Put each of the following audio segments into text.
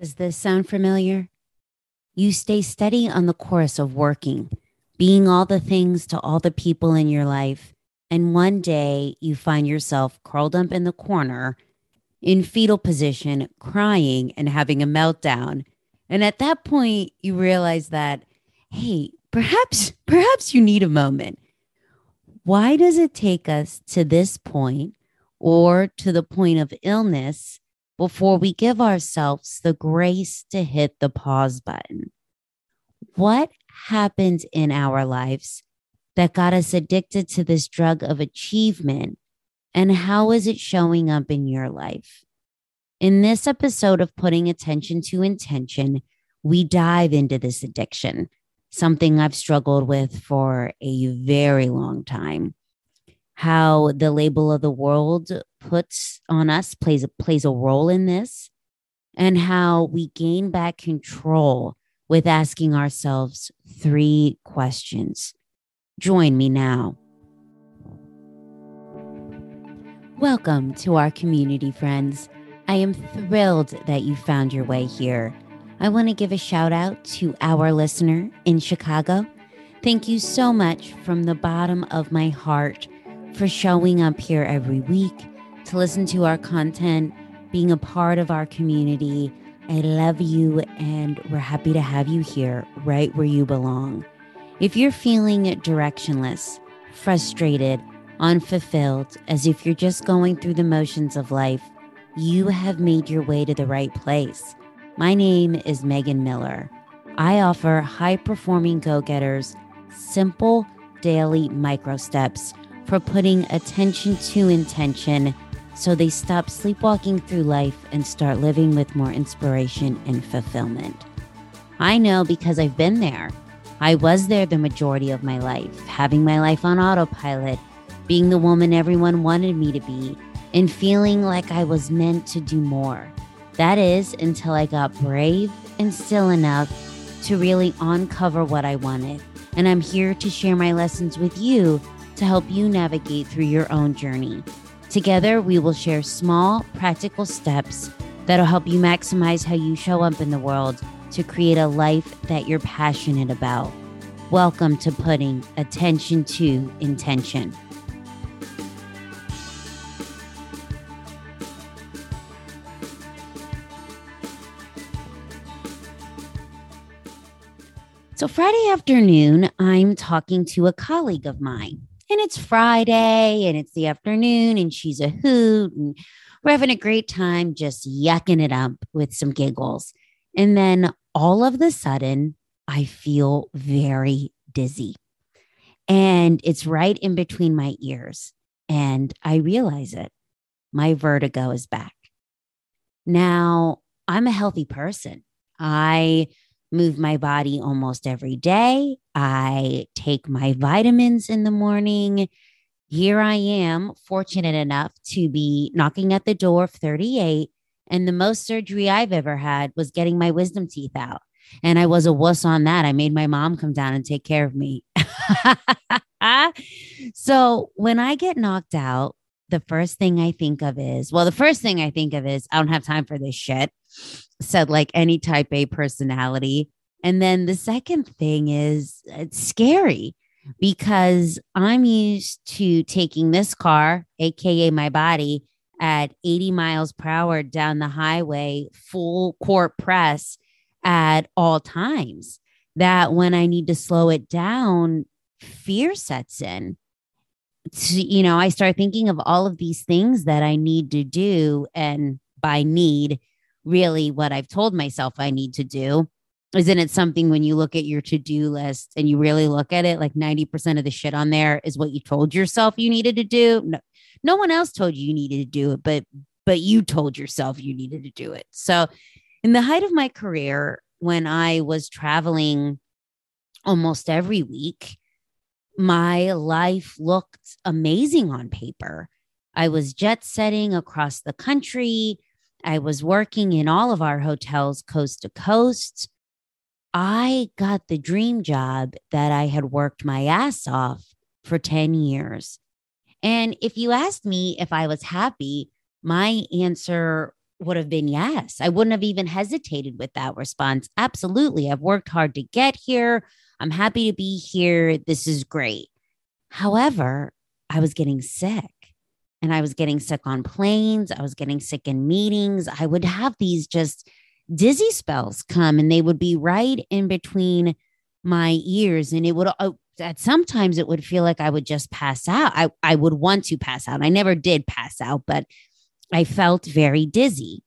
Does this sound familiar? You stay steady on the course of working, being all the things to all the people in your life. And one day you find yourself curled up in the corner in fetal position, crying and having a meltdown. And at that point, you realize that, hey, perhaps, perhaps you need a moment. Why does it take us to this point or to the point of illness before we give ourselves the grace to hit the pause button? What happened in our lives that got us addicted to this drug of achievement? And how is it showing up in your life? In this episode of Putting Attention to Intention, we dive into this addiction, something I've struggled with for a very long time. How the label of the world puts on us plays, plays a role in this, and how we gain back control with asking ourselves three questions. Join me now. Welcome to our community, friends. I am thrilled that you found your way here. I want to give a shout out to our listener in Chicago. Thank you so much from the bottom of my heart for showing up here every week to listen to our content, being a part of our community. I love you, and we're happy to have you here right where you belong. If you're feeling directionless, frustrated, unfulfilled, as if you're just going through the motions of life, you have made your way to the right place. My name is Megan Miller. I offer high performing go getters simple daily micro steps for putting attention to intention so they stop sleepwalking through life and start living with more inspiration and fulfillment. I know because I've been there. I was there the majority of my life, having my life on autopilot being the woman everyone wanted me to be, and feeling like I was meant to do more. That is until I got brave and still enough to really uncover what I wanted. And I'm here to share my lessons with you to help you navigate through your own journey. Together, we will share small, practical steps that'll help you maximize how you show up in the world to create a life that you're passionate about. Welcome to putting attention to intention. So, Friday afternoon, I'm talking to a colleague of mine, and it's Friday and it's the afternoon, and she's a hoot, and we're having a great time just yucking it up with some giggles. And then all of the sudden, I feel very dizzy, and it's right in between my ears. And I realize it. My vertigo is back. Now, I'm a healthy person. I move my body almost every day. I take my vitamins in the morning. Here I am, fortunate enough to be knocking at the door of 38. And the most surgery I've ever had was getting my wisdom teeth out. And I was a wuss on that. I made my mom come down and take care of me. so when I get knocked out, the first thing I think of is well, the first thing I think of is I don't have time for this shit said like any type A personality. And then the second thing is it's scary because I'm used to taking this car, AKA my body, at 80 miles per hour down the highway, full court press at all times. That when I need to slow it down, fear sets in. You know, I start thinking of all of these things that I need to do. And by need, really what I've told myself I need to do. Isn't it something when you look at your to do list and you really look at it, like 90% of the shit on there is what you told yourself you needed to do? No, no one else told you you needed to do it, but but you told yourself you needed to do it. So, in the height of my career, when I was traveling almost every week, my life looked amazing on paper. I was jet setting across the country. I was working in all of our hotels coast to coast. I got the dream job that I had worked my ass off for 10 years. And if you asked me if I was happy, my answer would have been yes. I wouldn't have even hesitated with that response. Absolutely. I've worked hard to get here. I'm happy to be here. This is great. However, I was getting sick and I was getting sick on planes. I was getting sick in meetings. I would have these just dizzy spells come and they would be right in between my ears and it would uh, at sometimes it would feel like I would just pass out. I, I would want to pass out. I never did pass out, but I felt very dizzy.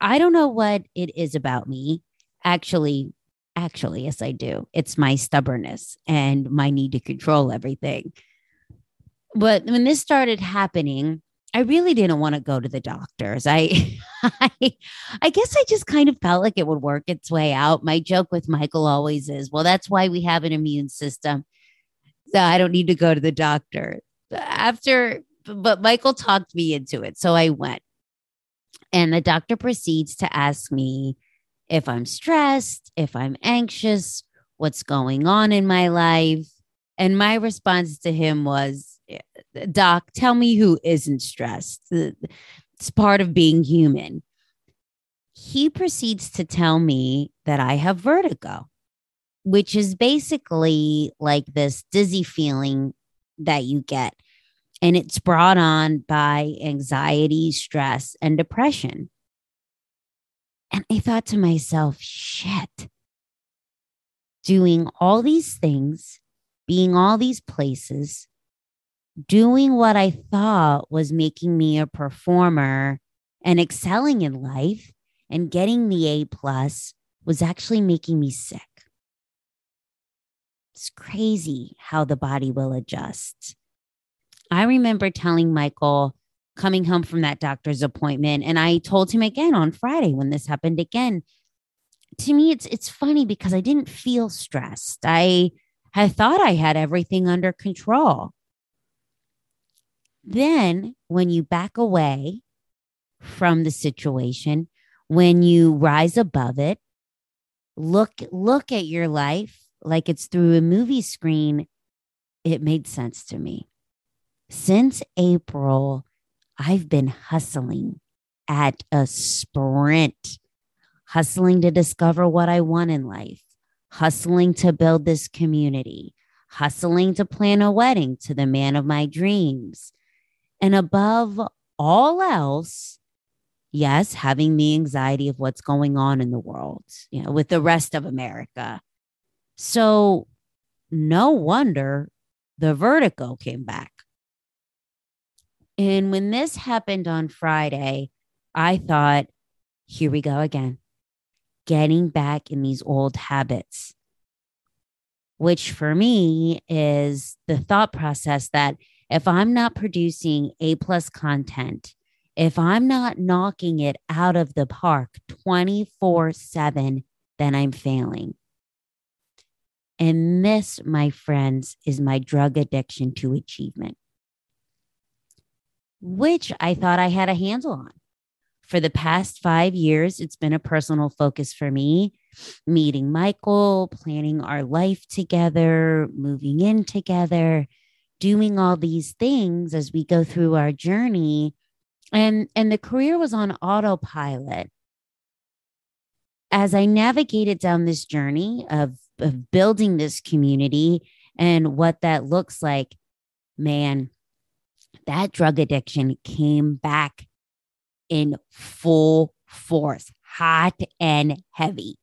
I don't know what it is about me. Actually, actually, yes, I do. It's my stubbornness and my need to control everything. But when this started happening, I really didn't want to go to the doctors. I, I, guess I just kind of felt like it would work its way out. My joke with Michael always is, well, that's why we have an immune system. So I don't need to go to the doctor. After, but Michael talked me into it. So I went. And the doctor proceeds to ask me if I'm stressed, if I'm anxious, what's going on in my life. And my response to him was, Doc, tell me who isn't stressed. It's part of being human. He proceeds to tell me that I have vertigo, which is basically like this dizzy feeling that you get. And it's brought on by anxiety, stress, and depression. And I thought to myself, shit, doing all these things, being all these places, doing what I thought was making me a performer and excelling in life and getting the A plus was actually making me sick. It's crazy how the body will adjust. I remember telling Michael coming home from that doctor's appointment, and I told him again on Friday when this happened again. To me, it's it's funny because I didn't feel stressed. I I thought I had everything under control. Then, when you back away from the situation, when you rise above it, look look at your life like it's through a movie screen, it made sense to me. Since April, I've been hustling at a sprint, hustling to discover what I want in life, hustling to build this community, hustling to plan a wedding to the man of my dreams, and above all else, yes, having the anxiety of what's going on in the world, you know, with the rest of America. So, no wonder the vertigo came back. And when this happened on Friday, I thought, here we go again, getting back in these old habits, which for me is the thought process that if I'm not producing A plus content, if I'm not knocking it out of the park 24 7, then I'm failing. And this, my friends, is my drug addiction to achievement, which I thought I had a handle on. For the past five years, it's been a personal focus for me. Meeting Michael, planning our life together, moving in together, doing all these things as we go through our journey. And and the career was on autopilot. As i navigated down this journey of of building this community and what that looks like man that drug addiction came back in full force hot and heavy.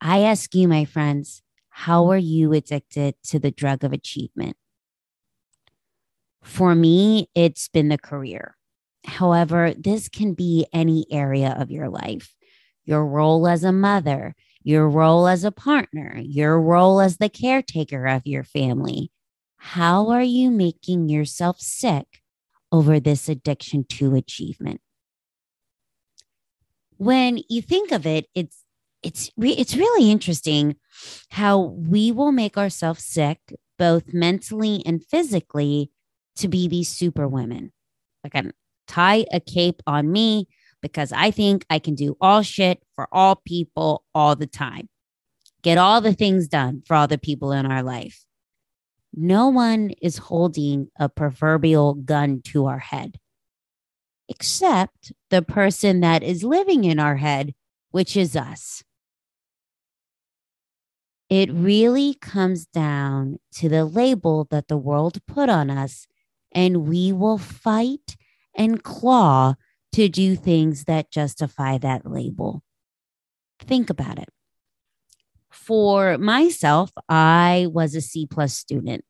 I ask you my friends how are you addicted to the drug of achievement for me, it's been the career. However, this can be any area of your life your role as a mother, your role as a partner, your role as the caretaker of your family. How are you making yourself sick over this addiction to achievement? When you think of it, it's it's re- it's really interesting how we will make ourselves sick both mentally and physically to be these super women. Like I tie a cape on me because I think I can do all shit for all people all the time. Get all the things done for all the people in our life. No one is holding a proverbial gun to our head. except the person that is living in our head, which is us. It really comes down to the label that the world put on us, and we will fight and claw to do things that justify that label. Think about it. For myself, I was a C plus student.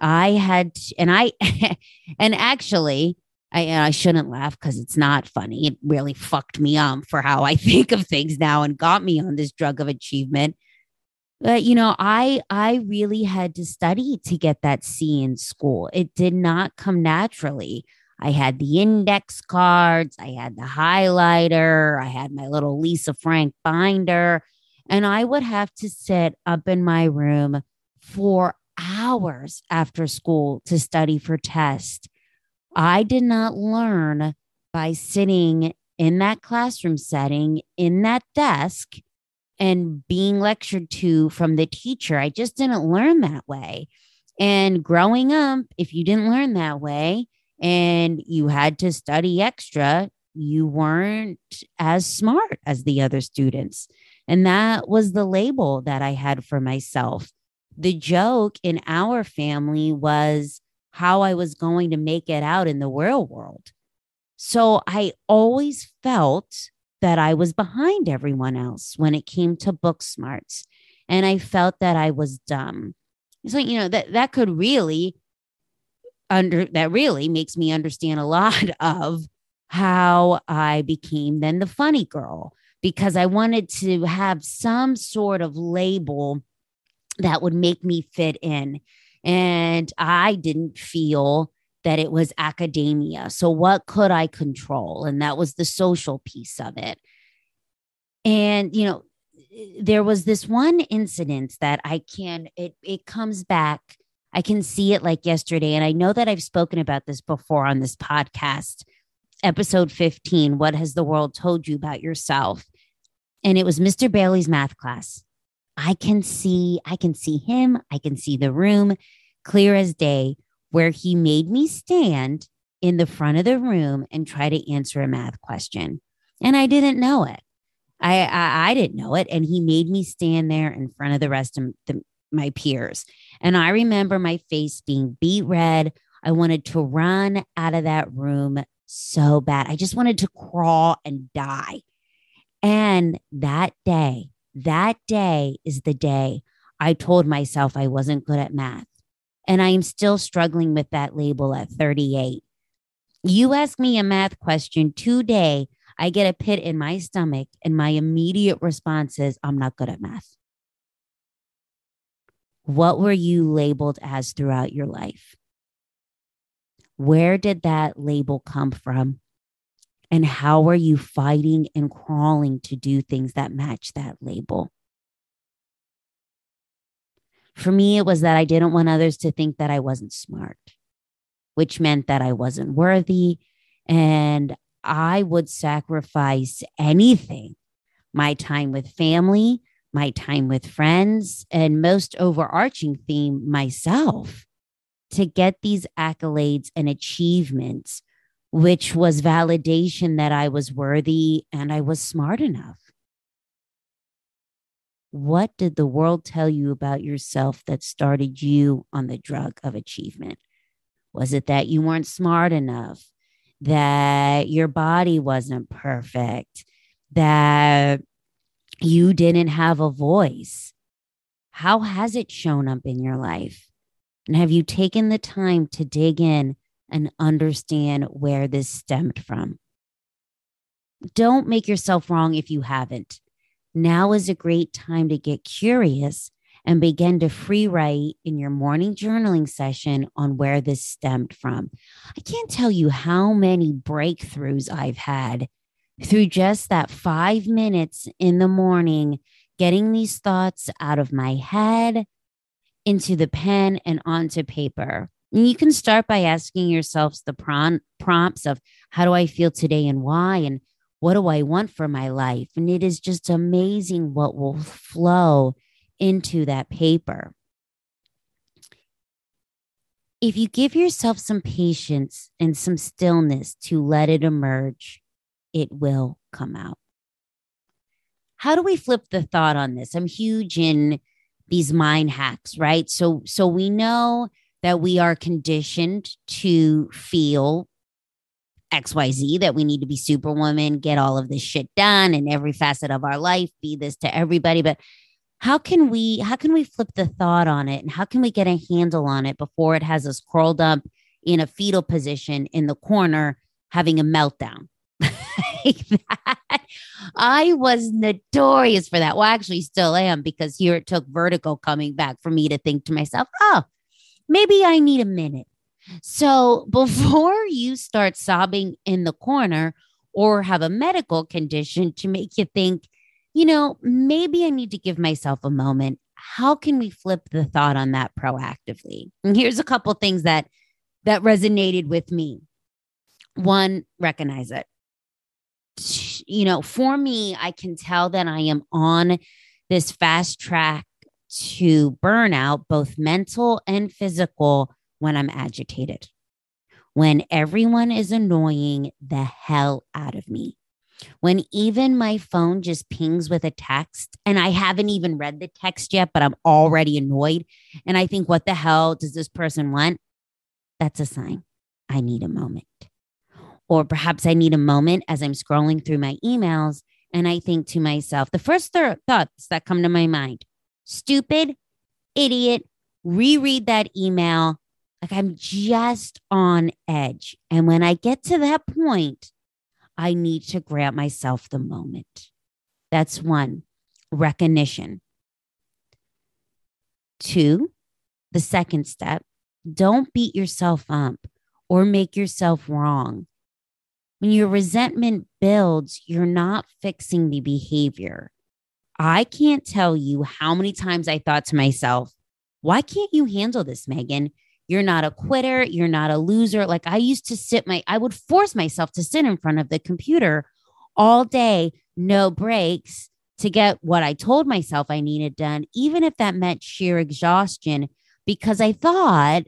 I had, and I, and actually, I, I shouldn't laugh because it's not funny. It really fucked me up for how I think of things now and got me on this drug of achievement. But you know, I I really had to study to get that C in school. It did not come naturally. I had the index cards, I had the highlighter, I had my little Lisa Frank binder, and I would have to sit up in my room for hours after school to study for tests. I did not learn by sitting in that classroom setting, in that desk, and being lectured to from the teacher. I just didn't learn that way. And growing up, if you didn't learn that way and you had to study extra, you weren't as smart as the other students. And that was the label that I had for myself. The joke in our family was how I was going to make it out in the real world. So I always felt that I was behind everyone else when it came to book smarts. And I felt that I was dumb. So, you know, that, that could really under that really makes me understand a lot of how I became then the funny girl because I wanted to have some sort of label that would make me fit in. And I didn't feel that it was academia. So, what could I control? And that was the social piece of it. And, you know, there was this one incident that I can, it, it comes back. I can see it like yesterday. And I know that I've spoken about this before on this podcast, episode 15 What Has the World Told You About Yourself? And it was Mr. Bailey's math class. I can see, I can see him. I can see the room clear as day where he made me stand in the front of the room and try to answer a math question. And I didn't know it. I, I, I didn't know it. And he made me stand there in front of the rest of the, my peers. And I remember my face being beet red. I wanted to run out of that room so bad. I just wanted to crawl and die. And that day, that day is the day I told myself I wasn't good at math. And I am still struggling with that label at 38. You ask me a math question today, I get a pit in my stomach, and my immediate response is, I'm not good at math. What were you labeled as throughout your life? Where did that label come from? And how are you fighting and crawling to do things that match that label? For me, it was that I didn't want others to think that I wasn't smart, which meant that I wasn't worthy. And I would sacrifice anything my time with family, my time with friends, and most overarching theme, myself, to get these accolades and achievements which was validation that I was worthy and I was smart enough. What did the world tell you about yourself that started you on the drug of achievement? Was it that you weren't smart enough? That your body wasn't perfect? That you didn't have a voice? How has it shown up in your life? And have you taken the time to dig in and understand where this stemmed from. Don't make yourself wrong if you haven't. Now is a great time to get curious and begin to free write in your morning journaling session on where this stemmed from. I can't tell you how many breakthroughs I've had through just that five minutes in the morning, getting these thoughts out of my head into the pen and onto paper. And you can start by asking yourselves the prom- prompts of how do I feel today and why, and what do I want for my life? And it is just amazing what will flow into that paper. if you give yourself some patience and some stillness to let it emerge, it will come out. How do we flip the thought on this? I'm huge in these mind hacks, right? So so we know that we are conditioned to feel XYZ that we need to be superwoman, get all of this shit done in every facet of our life, be this to everybody, but how can we how can we flip the thought on it and how can we get a handle on it before it has us curled up in a fetal position in the corner having a meltdown. I was notorious for that. Well, actually, still am because here it took vertigo coming back for me to think to myself, oh, maybe I need a minute. So before you start sobbing in the corner or have a medical condition to make you think, you know, maybe I need to give myself a moment. How can we flip the thought on that proactively? And here's a couple things that that resonated with me. One, recognize it. You know, for me, I can tell that I am on this fast track to burnout, both mental and physical, when I'm agitated. When everyone is annoying the hell out of me when even my phone just pings with a text and I haven't even read the text yet, but I'm already annoyed. And I think, what the hell does this person want? That's a sign I need a moment. Or perhaps I need a moment as I'm scrolling through my emails and I think to myself, the first th- thoughts that come to my mind stupid, idiot, reread that email. Like I'm just on edge. And when I get to that point, I need to grant myself the moment. That's one, recognition. Two, the second step, don't beat yourself up or make yourself wrong. When your resentment builds, you're not fixing the behavior. I can't tell you how many times I thought to myself, why can't you handle this, Megan? You're not a quitter. You're not a loser. Like I used to sit my, I would force myself to sit in front of the computer all day, no breaks to get what I told myself I needed done, even if that meant sheer exhaustion, because I thought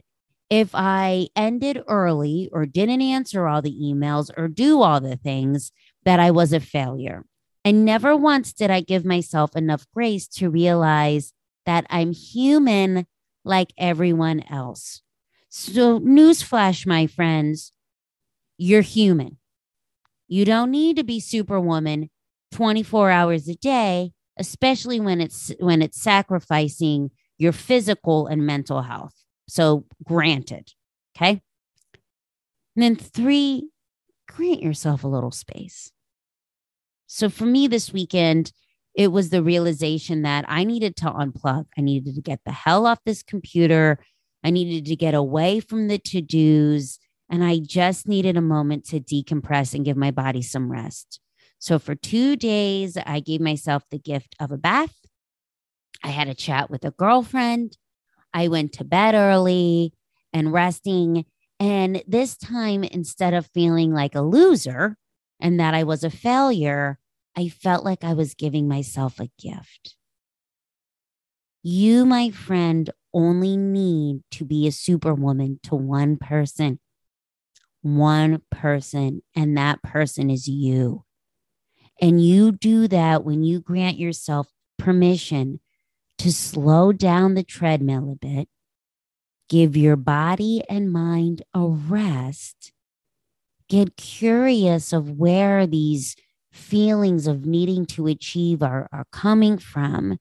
if I ended early or didn't answer all the emails or do all the things, that I was a failure. And never once did I give myself enough grace to realize that I'm human like everyone else. So, newsflash, my friends, you're human. You don't need to be superwoman 24 hours a day, especially when it's when it's sacrificing your physical and mental health. So, granted, okay? And then three, grant yourself a little space. So, for me this weekend, it was the realization that I needed to unplug. I needed to get the hell off this computer I needed to get away from the to dos. And I just needed a moment to decompress and give my body some rest. So for two days, I gave myself the gift of a bath. I had a chat with a girlfriend. I went to bed early and resting. And this time, instead of feeling like a loser and that I was a failure, I felt like I was giving myself a gift. You, my friend, only need to be a superwoman to one person. One person, and that person is you. And you do that when you grant yourself permission to slow down the treadmill a bit, give your body and mind a rest, get curious of where these feelings of needing to achieve are, are coming from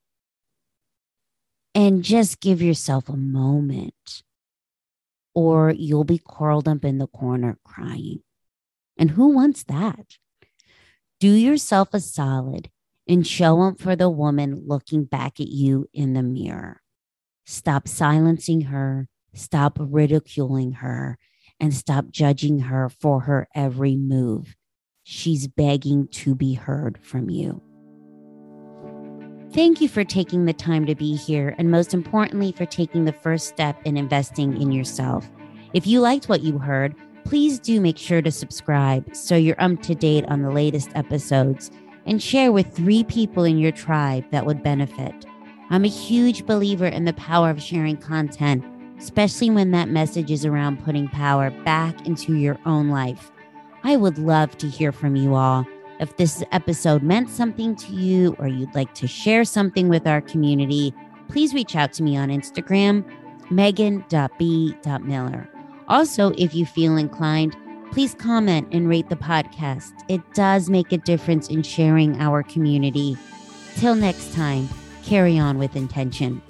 and just give yourself a moment, or you'll be curled up in the corner crying. And who wants that? Do yourself a solid and show up for the woman looking back at you in the mirror. Stop silencing her, stop ridiculing her, and stop judging her for her every move. She's begging to be heard from you. Thank you for taking the time to be here, and most importantly, for taking the first step in investing in yourself. If you liked what you heard, please do make sure to subscribe so you're up to date on the latest episodes and share with three people in your tribe that would benefit. I'm a huge believer in the power of sharing content especially when that message is around putting power back into your own life. I would love to hear from you all. If this episode meant something to you or you'd like to share something with our community, please reach out to me on Instagram, megan.b.miller. Also, if you feel inclined, please comment and rate the podcast. It does make a difference in sharing our community. Till next time, carry on with intention.